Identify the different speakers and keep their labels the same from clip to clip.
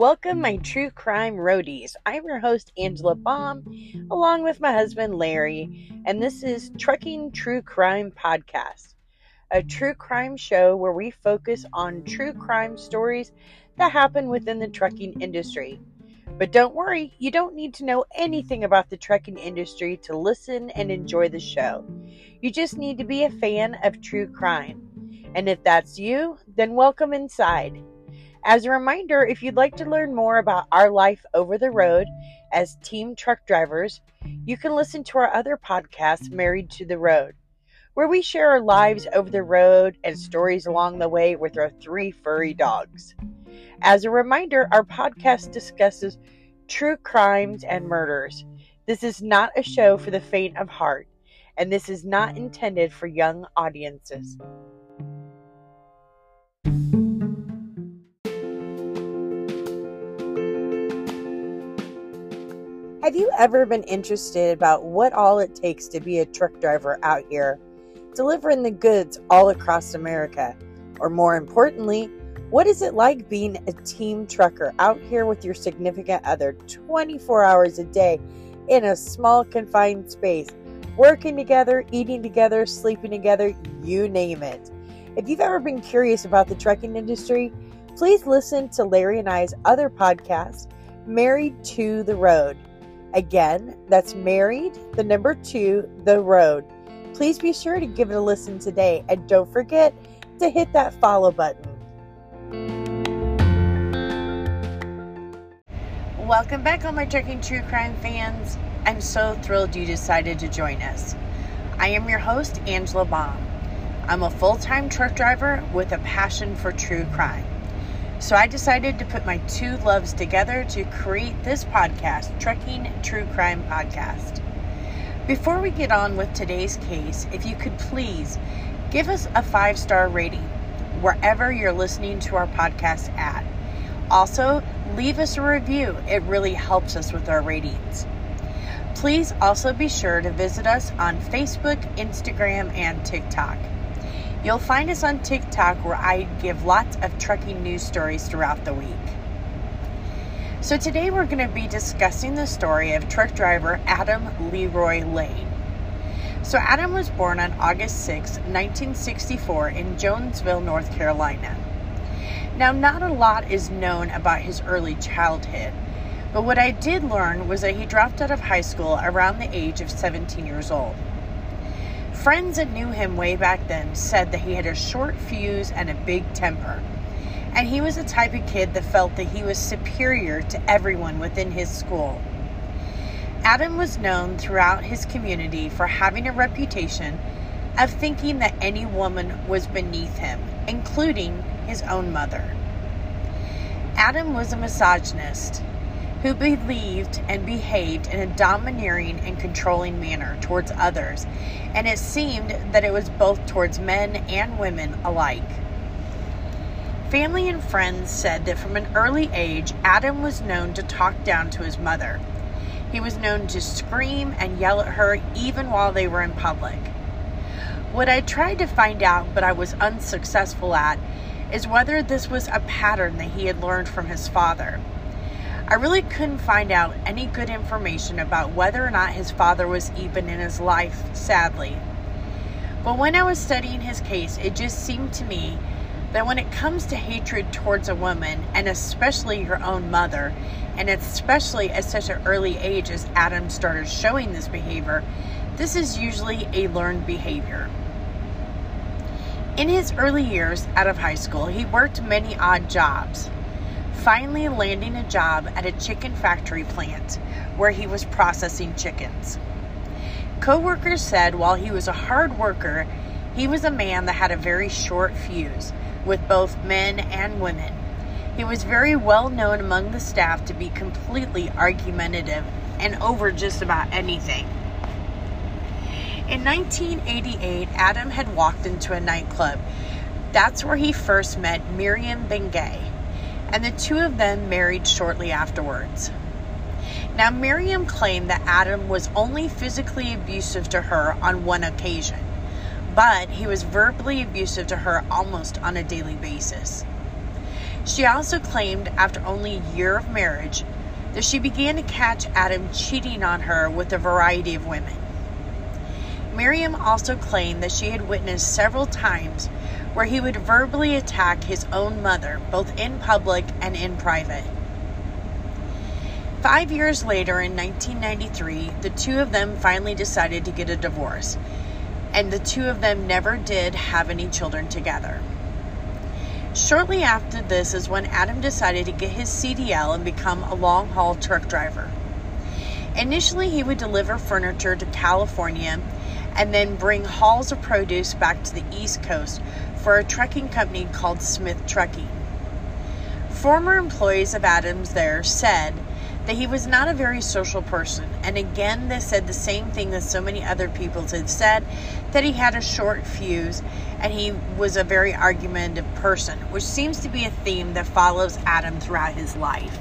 Speaker 1: Welcome, my true crime roadies. I'm your host, Angela Baum, along with my husband, Larry, and this is Trucking True Crime Podcast, a true crime show where we focus on true crime stories that happen within the trucking industry. But don't worry, you don't need to know anything about the trucking industry to listen and enjoy the show. You just need to be a fan of true crime. And if that's you, then welcome inside. As a reminder, if you'd like to learn more about our life over the road as team truck drivers, you can listen to our other podcast, Married to the Road, where we share our lives over the road and stories along the way with our three furry dogs. As a reminder, our podcast discusses true crimes and murders. This is not a show for the faint of heart, and this is not intended for young audiences. Have you ever been interested about what all it takes to be a truck driver out here, delivering the goods all across America? Or more importantly, what is it like being a team trucker out here with your significant other 24 hours a day in a small confined space, working together, eating together, sleeping together, you name it? If you've ever been curious about the trucking industry, please listen to Larry and I's other podcast, Married to the Road. Again, that's married, the number two, the road. Please be sure to give it a listen today and don't forget to hit that follow button. Welcome back, all my trucking true crime fans. I'm so thrilled you decided to join us. I am your host, Angela Baum. I'm a full time truck driver with a passion for true crime. So I decided to put my two loves together to create this podcast, Trucking True Crime Podcast. Before we get on with today's case, if you could please give us a five star rating wherever you're listening to our podcast at. Also, leave us a review, it really helps us with our ratings. Please also be sure to visit us on Facebook, Instagram, and TikTok. You'll find us on TikTok where I give lots of trucking news stories throughout the week. So today we're going to be discussing the story of truck driver Adam Leroy Lane. So Adam was born on August 6, 1964 in Jonesville, North Carolina. Now, not a lot is known about his early childhood, but what I did learn was that he dropped out of high school around the age of 17 years old. Friends that knew him way back then said that he had a short fuse and a big temper. And he was the type of kid that felt that he was superior to everyone within his school. Adam was known throughout his community for having a reputation of thinking that any woman was beneath him, including his own mother. Adam was a misogynist who believed and behaved in a domineering and controlling manner towards others, and it seemed that it was both towards men and women alike. Family and friends said that from an early age, Adam was known to talk down to his mother. He was known to scream and yell at her even while they were in public. What I tried to find out, but I was unsuccessful at, is whether this was a pattern that he had learned from his father. I really couldn't find out any good information about whether or not his father was even in his life, sadly. But when I was studying his case, it just seemed to me that when it comes to hatred towards a woman, and especially your own mother, and especially at such an early age as Adam started showing this behavior, this is usually a learned behavior. In his early years out of high school, he worked many odd jobs finally landing a job at a chicken factory plant where he was processing chickens. Co-workers said while he was a hard worker, he was a man that had a very short fuse with both men and women. He was very well known among the staff to be completely argumentative and over just about anything. In 1988, Adam had walked into a nightclub. That's where he first met Miriam Bengay and the two of them married shortly afterwards. Now, Miriam claimed that Adam was only physically abusive to her on one occasion, but he was verbally abusive to her almost on a daily basis. She also claimed after only a year of marriage that she began to catch Adam cheating on her with a variety of women. Miriam also claimed that she had witnessed several times where he would verbally attack his own mother, both in public and in private. Five years later, in 1993, the two of them finally decided to get a divorce, and the two of them never did have any children together. Shortly after this is when Adam decided to get his CDL and become a long haul truck driver. Initially, he would deliver furniture to California and then bring hauls of produce back to the East Coast for a trucking company called Smith Trucking. Former employees of Adams there said that he was not a very social person, and again, they said the same thing that so many other people had said that he had a short fuse and he was a very argumentative person, which seems to be a theme that follows Adam throughout his life.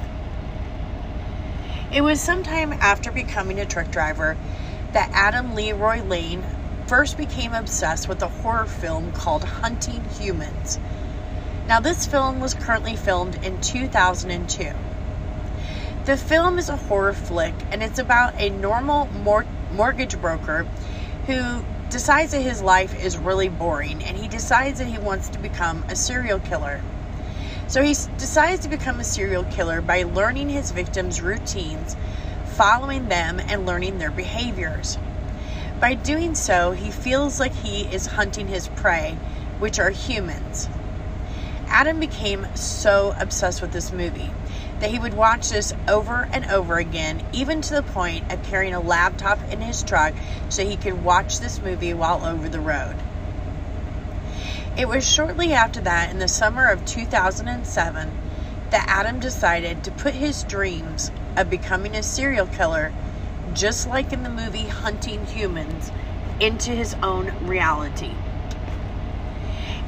Speaker 1: It was sometime after becoming a truck driver that Adam Leroy Lane first became obsessed with a horror film called Hunting Humans. Now, this film was currently filmed in 2002. The film is a horror flick and it's about a normal mor- mortgage broker who decides that his life is really boring and he decides that he wants to become a serial killer. So he decides to become a serial killer by learning his victims' routines, following them, and learning their behaviors. By doing so, he feels like he is hunting his prey, which are humans. Adam became so obsessed with this movie that he would watch this over and over again, even to the point of carrying a laptop in his truck so he could watch this movie while over the road. It was shortly after that, in the summer of 2007, that Adam decided to put his dreams of becoming a serial killer just like in the movie Hunting Humans, into his own reality.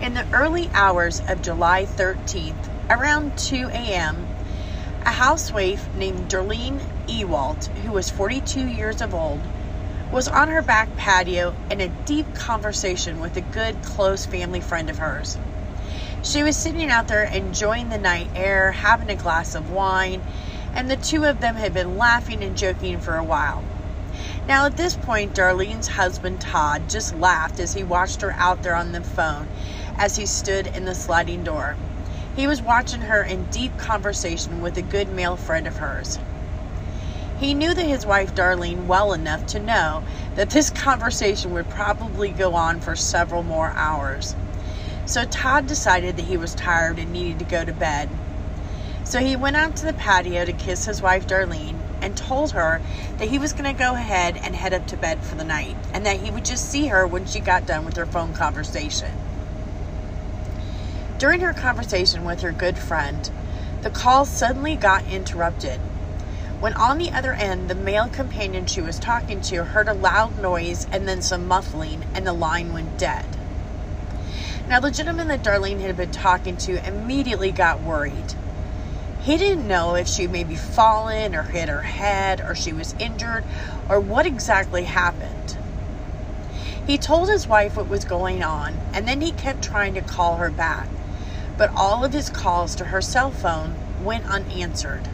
Speaker 1: In the early hours of July 13th, around 2 a.m., a housewife named Darlene Ewald, who was 42 years of old, was on her back patio in a deep conversation with a good, close family friend of hers. She was sitting out there enjoying the night air, having a glass of wine, and the two of them had been laughing and joking for a while. Now, at this point, Darlene's husband Todd just laughed as he watched her out there on the phone as he stood in the sliding door. He was watching her in deep conversation with a good male friend of hers. He knew that his wife Darlene well enough to know that this conversation would probably go on for several more hours. So Todd decided that he was tired and needed to go to bed. So he went out to the patio to kiss his wife Darlene and told her that he was going to go ahead and head up to bed for the night and that he would just see her when she got done with her phone conversation. During her conversation with her good friend, the call suddenly got interrupted. When on the other end, the male companion she was talking to heard a loud noise and then some muffling, and the line went dead. Now, the gentleman that Darlene had been talking to immediately got worried. He didn't know if she maybe fallen or hit her head or she was injured or what exactly happened. He told his wife what was going on and then he kept trying to call her back, but all of his calls to her cell phone went unanswered.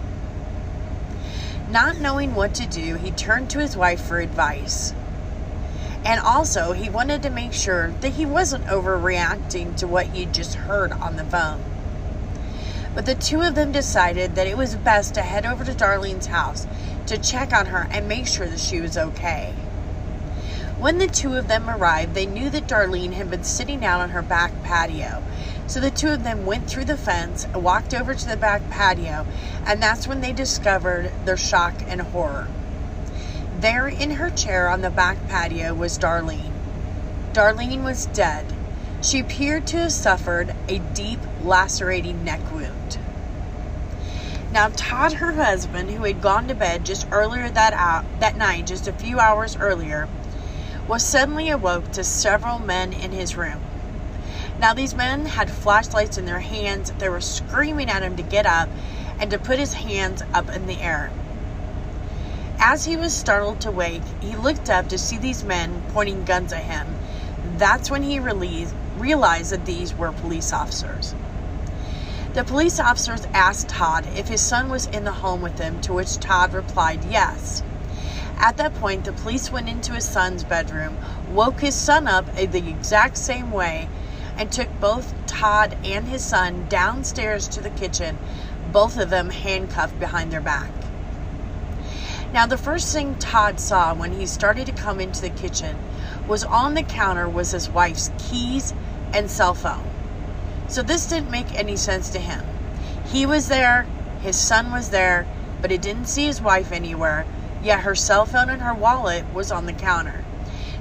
Speaker 1: Not knowing what to do, he turned to his wife for advice. And also, he wanted to make sure that he wasn't overreacting to what he'd just heard on the phone. But the two of them decided that it was best to head over to Darlene's house to check on her and make sure that she was okay. When the two of them arrived, they knew that Darlene had been sitting out on her back patio. So the two of them went through the fence, walked over to the back patio, and that's when they discovered their shock and horror. There in her chair on the back patio was Darlene. Darlene was dead. She appeared to have suffered a deep, lacerating neck wound. Now, Todd, her husband, who had gone to bed just earlier that, out, that night, just a few hours earlier, was suddenly awoke to several men in his room. Now, these men had flashlights in their hands. They were screaming at him to get up and to put his hands up in the air. As he was startled to wake, he looked up to see these men pointing guns at him. That's when he realized, realized that these were police officers. The police officers asked Todd if his son was in the home with them, to which Todd replied yes. At that point, the police went into his son's bedroom, woke his son up the exact same way, and took both Todd and his son downstairs to the kitchen, both of them handcuffed behind their back. Now, the first thing Todd saw when he started to come into the kitchen was on the counter was his wife's keys and cell phone. So this didn't make any sense to him. He was there, his son was there, but he didn't see his wife anywhere, yet her cell phone and her wallet was on the counter.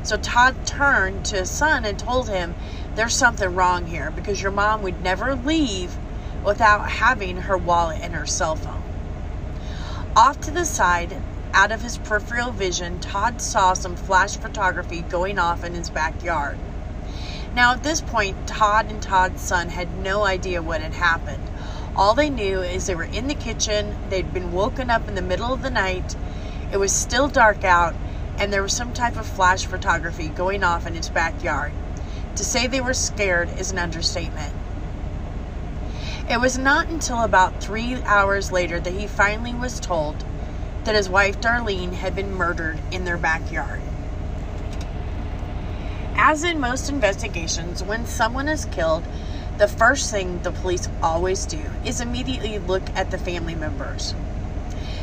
Speaker 1: So Todd turned to his son and told him, There's something wrong here because your mom would never leave without having her wallet and her cell phone. Off to the side, out of his peripheral vision, Todd saw some flash photography going off in his backyard. Now, at this point, Todd and Todd's son had no idea what had happened. All they knew is they were in the kitchen, they'd been woken up in the middle of the night, it was still dark out, and there was some type of flash photography going off in his backyard. To say they were scared is an understatement. It was not until about three hours later that he finally was told that his wife Darlene had been murdered in their backyard. As in most investigations, when someone is killed, the first thing the police always do is immediately look at the family members.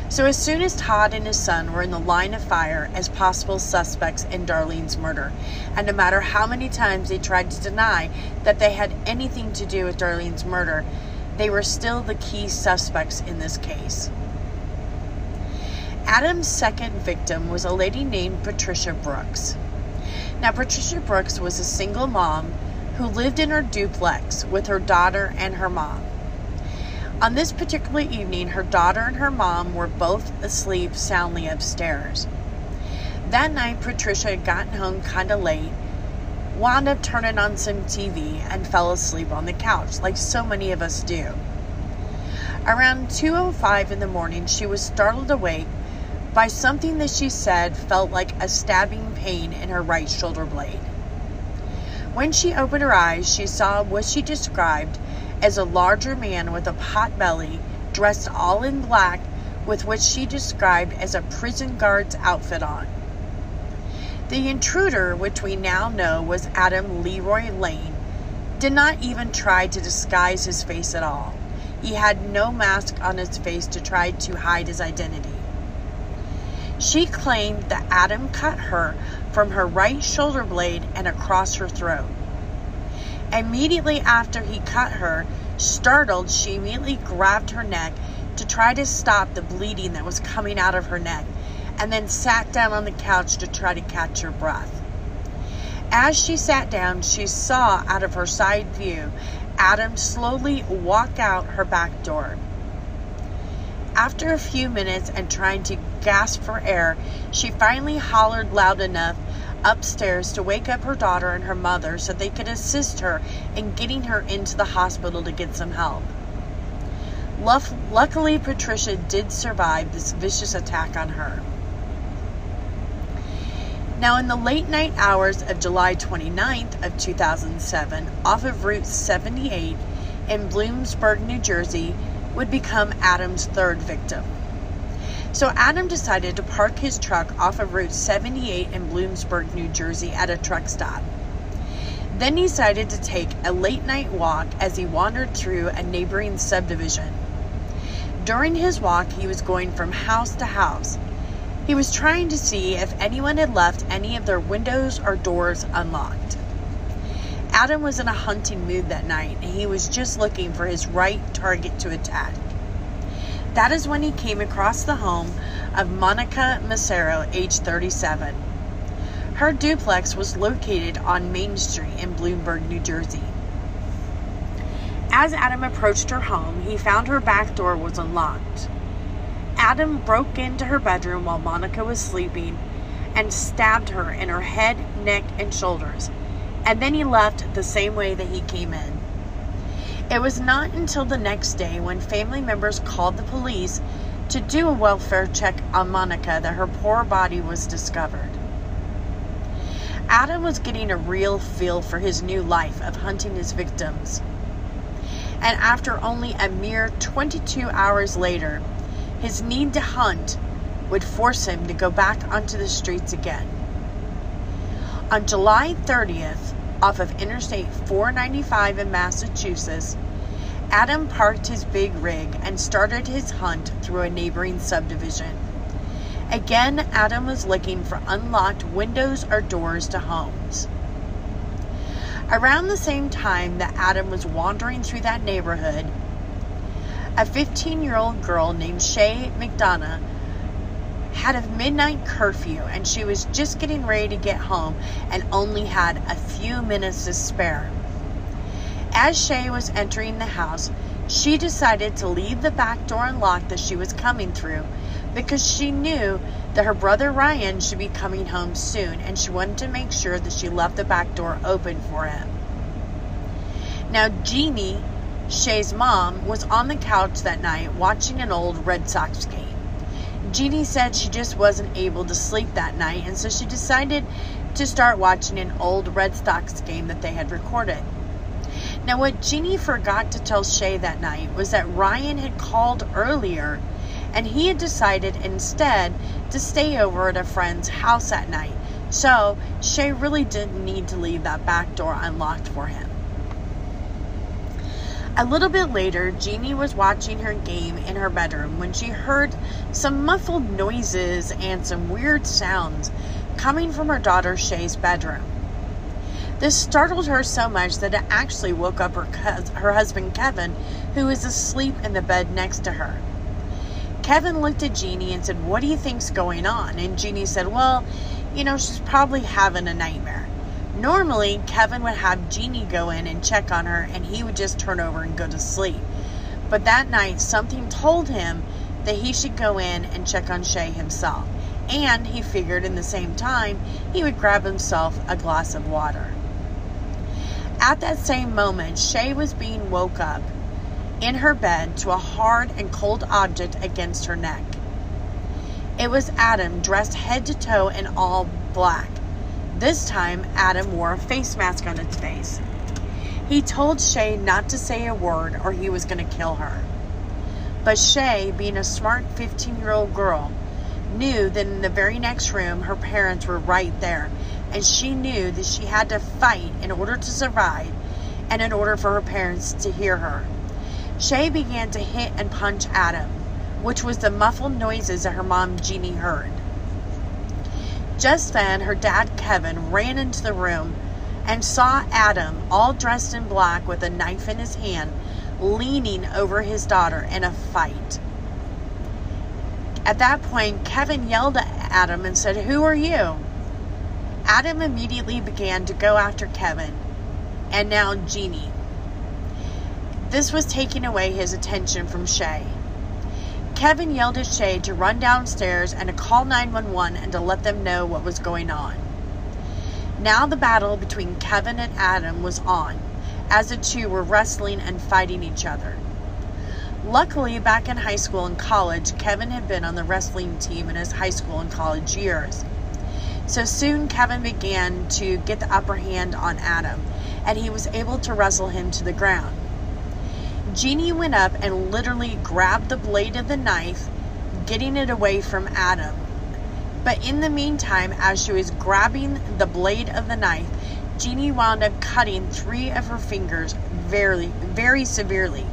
Speaker 1: So, as soon as Todd and his son were in the line of fire as possible suspects in Darlene's murder, and no matter how many times they tried to deny that they had anything to do with Darlene's murder, they were still the key suspects in this case. Adam's second victim was a lady named Patricia Brooks. Now, Patricia Brooks was a single mom who lived in her duplex with her daughter and her mom. On this particular evening, her daughter and her mom were both asleep soundly upstairs. That night, Patricia had gotten home kind of late, wound up turning on some TV, and fell asleep on the couch, like so many of us do. Around 2:05 in the morning, she was startled awake by something that she said felt like a stabbing pain in her right shoulder blade. When she opened her eyes, she saw what she described as a larger man with a pot belly, dressed all in black, with what she described as a prison guard's outfit on. The intruder, which we now know was Adam Leroy Lane, did not even try to disguise his face at all. He had no mask on his face to try to hide his identity. She claimed that Adam cut her from her right shoulder blade and across her throat. Immediately after he cut her, startled, she immediately grabbed her neck to try to stop the bleeding that was coming out of her neck and then sat down on the couch to try to catch her breath. As she sat down, she saw out of her side view Adam slowly walk out her back door. After a few minutes and trying to gasp for air, she finally hollered loud enough upstairs to wake up her daughter and her mother so they could assist her in getting her into the hospital to get some help. Luckily, Patricia did survive this vicious attack on her. Now, in the late night hours of July 29th of 2007, off of Route 78 in Bloomsburg, New Jersey, would become Adam's third victim. So Adam decided to park his truck off of Route 78 in Bloomsburg, New Jersey at a truck stop. Then he decided to take a late night walk as he wandered through a neighboring subdivision. During his walk, he was going from house to house. He was trying to see if anyone had left any of their windows or doors unlocked. Adam was in a hunting mood that night and he was just looking for his right target to attack. That is when he came across the home of Monica Massaro, age 37. Her duplex was located on Main Street in Bloomberg, New Jersey. As Adam approached her home, he found her back door was unlocked. Adam broke into her bedroom while Monica was sleeping and stabbed her in her head, neck, and shoulders and then he left the same way that he came in. It was not until the next day when family members called the police to do a welfare check on Monica that her poor body was discovered. Adam was getting a real feel for his new life of hunting his victims. and after only a mere 22 hours later, his need to hunt would force him to go back onto the streets again. On July 30th, off of Interstate 495 in Massachusetts, Adam parked his big rig and started his hunt through a neighboring subdivision. Again, Adam was looking for unlocked windows or doors to homes. Around the same time that Adam was wandering through that neighborhood, a 15 year old girl named Shay McDonough had a midnight curfew and she was just getting ready to get home and only had a few minutes to spare. As Shay was entering the house, she decided to leave the back door unlocked that she was coming through because she knew that her brother Ryan should be coming home soon and she wanted to make sure that she left the back door open for him. Now, Jeannie, Shay's mom, was on the couch that night watching an old Red Sox game. Jeannie said she just wasn't able to sleep that night, and so she decided to start watching an old Red Sox game that they had recorded. Now, what Jeannie forgot to tell Shay that night was that Ryan had called earlier and he had decided instead to stay over at a friend's house at night. So Shay really didn't need to leave that back door unlocked for him. A little bit later, Jeannie was watching her game in her bedroom when she heard some muffled noises and some weird sounds coming from her daughter Shay's bedroom. This startled her so much that it actually woke up her, her husband Kevin, who was asleep in the bed next to her. Kevin looked at Jeannie and said, What do you think's going on? And Jeannie said, Well, you know, she's probably having a nightmare. Normally, Kevin would have Jeannie go in and check on her, and he would just turn over and go to sleep. But that night, something told him that he should go in and check on Shay himself. And he figured in the same time, he would grab himself a glass of water. At that same moment, Shay was being woke up in her bed to a hard and cold object against her neck. It was Adam, dressed head to toe in all black. This time, Adam wore a face mask on its face. He told Shay not to say a word or he was going to kill her. But Shay, being a smart 15 year old girl, knew that in the very next room her parents were right there, and she knew that she had to fight in order to survive and in order for her parents to hear her. Shay began to hit and punch Adam, which was the muffled noises that her mom Jeannie heard. Just then, her dad Kevin ran into the room and saw Adam, all dressed in black with a knife in his hand, leaning over his daughter in a fight. At that point, Kevin yelled at Adam and said, Who are you? Adam immediately began to go after Kevin and now Jeannie. This was taking away his attention from Shay. Kevin yelled at Shay to run downstairs and to call 911 and to let them know what was going on. Now the battle between Kevin and Adam was on, as the two were wrestling and fighting each other. Luckily, back in high school and college, Kevin had been on the wrestling team in his high school and college years. So soon, Kevin began to get the upper hand on Adam, and he was able to wrestle him to the ground. Jeannie went up and literally grabbed the blade of the knife, getting it away from Adam. But in the meantime, as she was grabbing the blade of the knife, Jeannie wound up cutting three of her fingers very, very severely.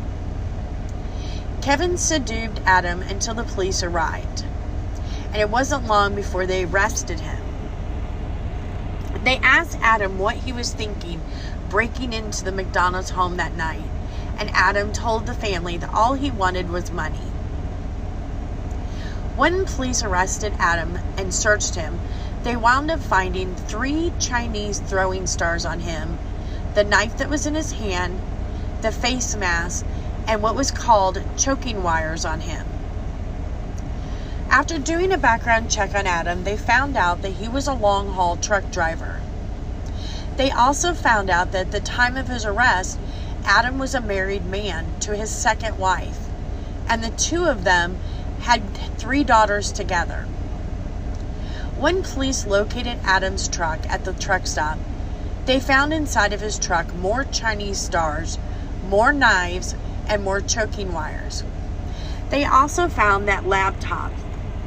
Speaker 1: Kevin subdued Adam until the police arrived, and it wasn't long before they arrested him. They asked Adam what he was thinking breaking into the McDonough's home that night and Adam told the family that all he wanted was money. When police arrested Adam and searched him, they wound up finding three Chinese throwing stars on him, the knife that was in his hand, the face mask, and what was called choking wires on him. After doing a background check on Adam, they found out that he was a long haul truck driver. They also found out that at the time of his arrest, Adam was a married man to his second wife, and the two of them had three daughters together. When police located Adam's truck at the truck stop, they found inside of his truck more Chinese stars, more knives, and more choking wires. They also found that laptop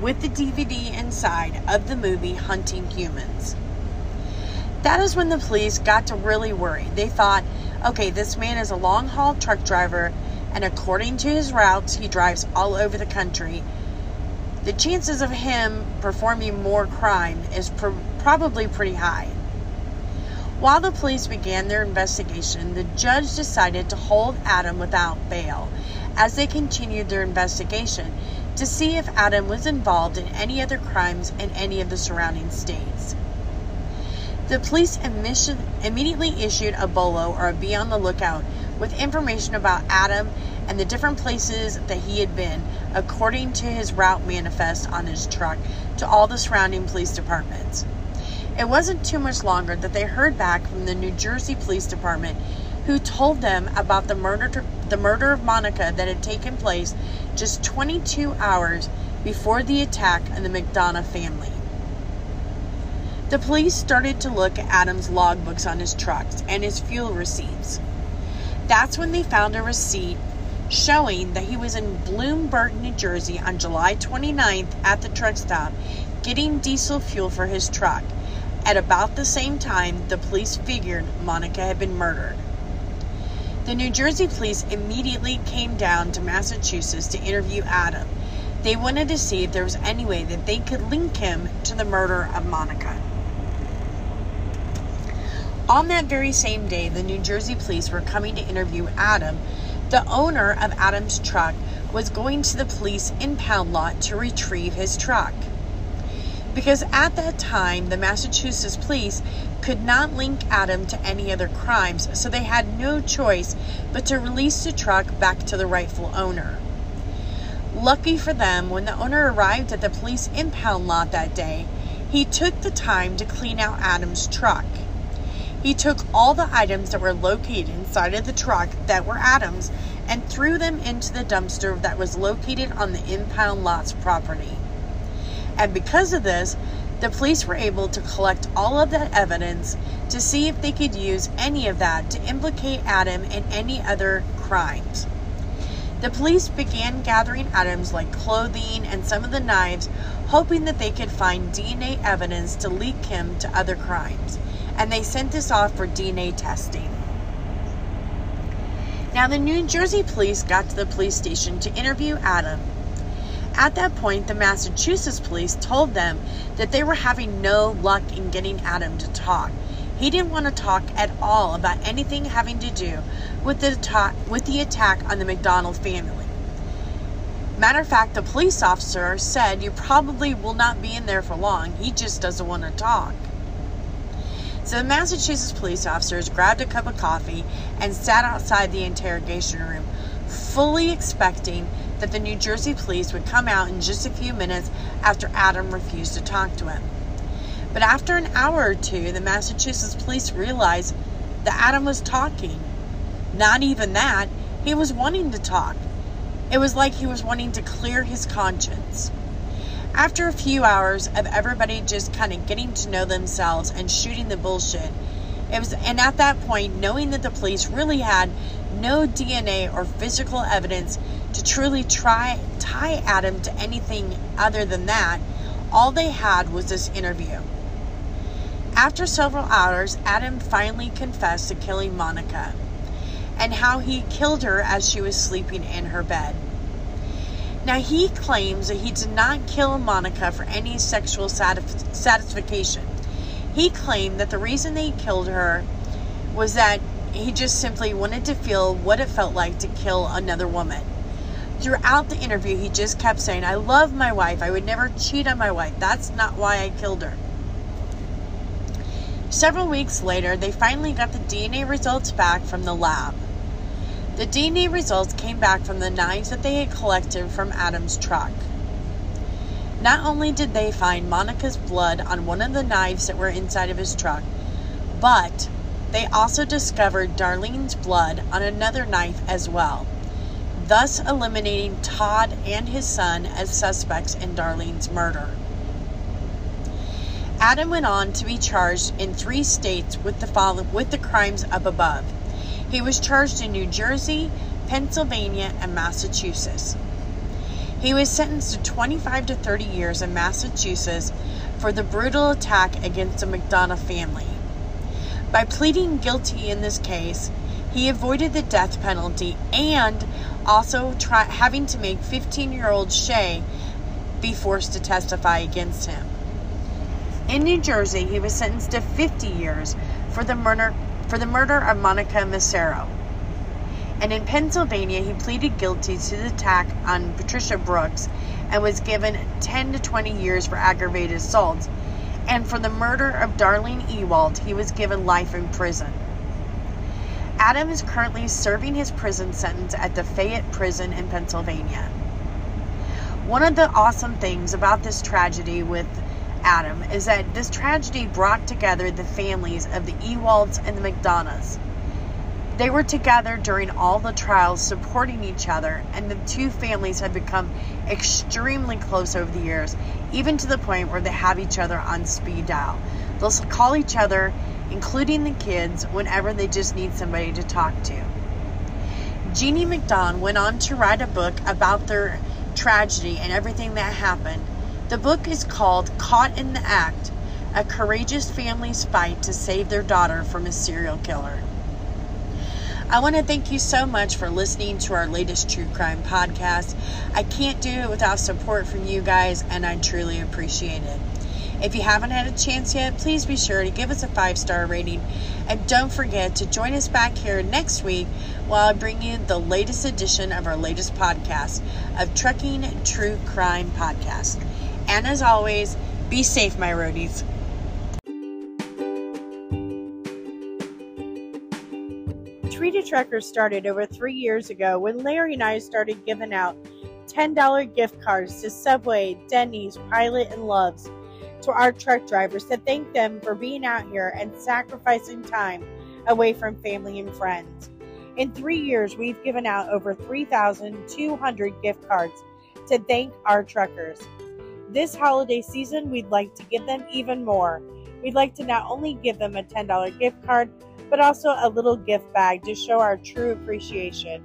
Speaker 1: with the DVD inside of the movie Hunting Humans. That is when the police got to really worry. They thought, okay, this man is a long haul truck driver, and according to his routes, he drives all over the country. The chances of him performing more crime is pr- probably pretty high. While the police began their investigation, the judge decided to hold Adam without bail as they continued their investigation to see if Adam was involved in any other crimes in any of the surrounding states. The police immediately issued a bolo or a be on the lookout with information about Adam and the different places that he had been, according to his route manifest on his truck, to all the surrounding police departments. It wasn't too much longer that they heard back from the New Jersey Police Department who told them about the murder the murder of Monica that had taken place just 22 hours before the attack on the McDonough family. The police started to look at Adam's logbooks on his trucks and his fuel receipts. That's when they found a receipt showing that he was in Bloomburg, New Jersey on July 29th at the truck stop getting diesel fuel for his truck. At about the same time, the police figured Monica had been murdered. The New Jersey police immediately came down to Massachusetts to interview Adam. They wanted to see if there was any way that they could link him to the murder of Monica. On that very same day, the New Jersey police were coming to interview Adam. The owner of Adam's truck was going to the police impound lot to retrieve his truck. Because at that time, the Massachusetts police could not link Adam to any other crimes, so they had no choice but to release the truck back to the rightful owner. Lucky for them, when the owner arrived at the police impound lot that day, he took the time to clean out Adam's truck. He took all the items that were located inside of the truck that were Adam's and threw them into the dumpster that was located on the impound lot's property. And because of this, the police were able to collect all of that evidence to see if they could use any of that to implicate Adam in any other crimes. The police began gathering items like clothing and some of the knives, hoping that they could find DNA evidence to link him to other crimes and they sent this off for DNA testing. Now, the New Jersey police got to the police station to interview Adam. At that point, the Massachusetts police told them that they were having no luck in getting Adam to talk. He didn't want to talk at all about anything having to do with the, attack, with the attack on the McDonough family. Matter of fact, the police officer said, You probably will not be in there for long. He just doesn't want to talk. So the Massachusetts police officers grabbed a cup of coffee and sat outside the interrogation room, fully expecting that the New Jersey police would come out in just a few minutes after Adam refused to talk to him. But after an hour or two, the Massachusetts police realized that Adam was talking. Not even that, he was wanting to talk. It was like he was wanting to clear his conscience. After a few hours of everybody just kind of getting to know themselves and shooting the bullshit, it was, and at that point, knowing that the police really had no DNA or physical evidence to truly try tie Adam to anything other than that, all they had was this interview. After several hours, Adam finally confessed to killing Monica and how he killed her as she was sleeping in her bed. Now, he claims that he did not kill Monica for any sexual satisf- satisfaction. He claimed that the reason they killed her was that he just simply wanted to feel what it felt like to kill another woman. Throughout the interview, he just kept saying, I love my wife. I would never cheat on my wife. That's not why I killed her. Several weeks later, they finally got the DNA results back from the lab. The DNA results came back from the knives that they had collected from Adam's truck. Not only did they find Monica's blood on one of the knives that were inside of his truck, but they also discovered Darlene's blood on another knife as well, thus eliminating Todd and his son as suspects in Darlene's murder. Adam went on to be charged in three states with the, with the crimes up above. He was charged in New Jersey, Pennsylvania, and Massachusetts. He was sentenced to 25 to 30 years in Massachusetts for the brutal attack against the McDonough family. By pleading guilty in this case, he avoided the death penalty and also try, having to make 15 year old Shay be forced to testify against him. In New Jersey, he was sentenced to 50 years for the murder, for the murder of Monica Massaro. And in Pennsylvania, he pleaded guilty to the attack on Patricia Brooks and was given 10 to 20 years for aggravated assault. And for the murder of Darlene Ewald, he was given life in prison. Adam is currently serving his prison sentence at the Fayette Prison in Pennsylvania. One of the awesome things about this tragedy with Adam is that this tragedy brought together the families of the Ewalds and the McDonoughs. They were together during all the trials, supporting each other, and the two families have become extremely close over the years, even to the point where they have each other on speed dial. They'll call each other including the kids, whenever they just need somebody to talk to. Jeannie McDon went on to write a book about their tragedy and everything that happened. The book is called Caught in the Act A Courageous Family's Fight to Save Their Daughter from a Serial Killer. I want to thank you so much for listening to our latest true crime podcast. I can't do it without support from you guys, and I truly appreciate it. If you haven't had a chance yet, please be sure to give us a five star rating. And don't forget to join us back here next week while I bring you the latest edition of our latest podcast of Trucking True Crime Podcast. And as always, be safe, my roadies. Treat a Trucker started over three years ago when Larry and I started giving out $10 gift cards to Subway, Denny's, Pilot, and Loves to our truck drivers to thank them for being out here and sacrificing time away from family and friends. In three years, we've given out over 3,200 gift cards to thank our truckers. This holiday season, we'd like to give them even more. We'd like to not only give them a $10 gift card, but also a little gift bag to show our true appreciation.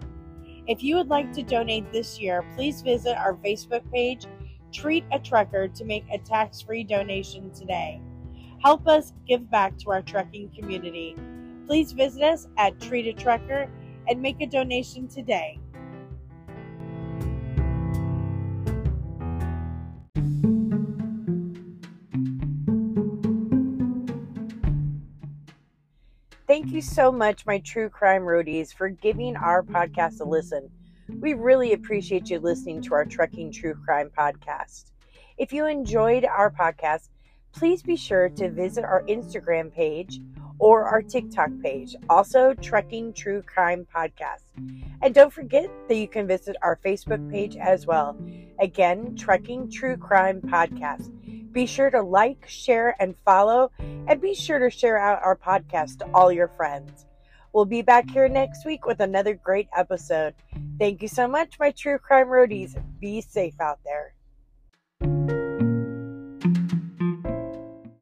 Speaker 1: If you would like to donate this year, please visit our Facebook page Treat a trucker to make a tax free donation today. Help us give back to our trucking community. Please visit us at Treat a Trucker and make a donation today. You so much, my true crime roadies, for giving our podcast a listen. We really appreciate you listening to our Trucking True Crime podcast. If you enjoyed our podcast, please be sure to visit our Instagram page or our TikTok page, also Trucking True Crime Podcast. And don't forget that you can visit our Facebook page as well. Again, Trucking True Crime Podcast. Be sure to like, share, and follow, and be sure to share out our podcast to all your friends. We'll be back here next week with another great episode. Thank you so much, my true crime roadies. Be safe out there.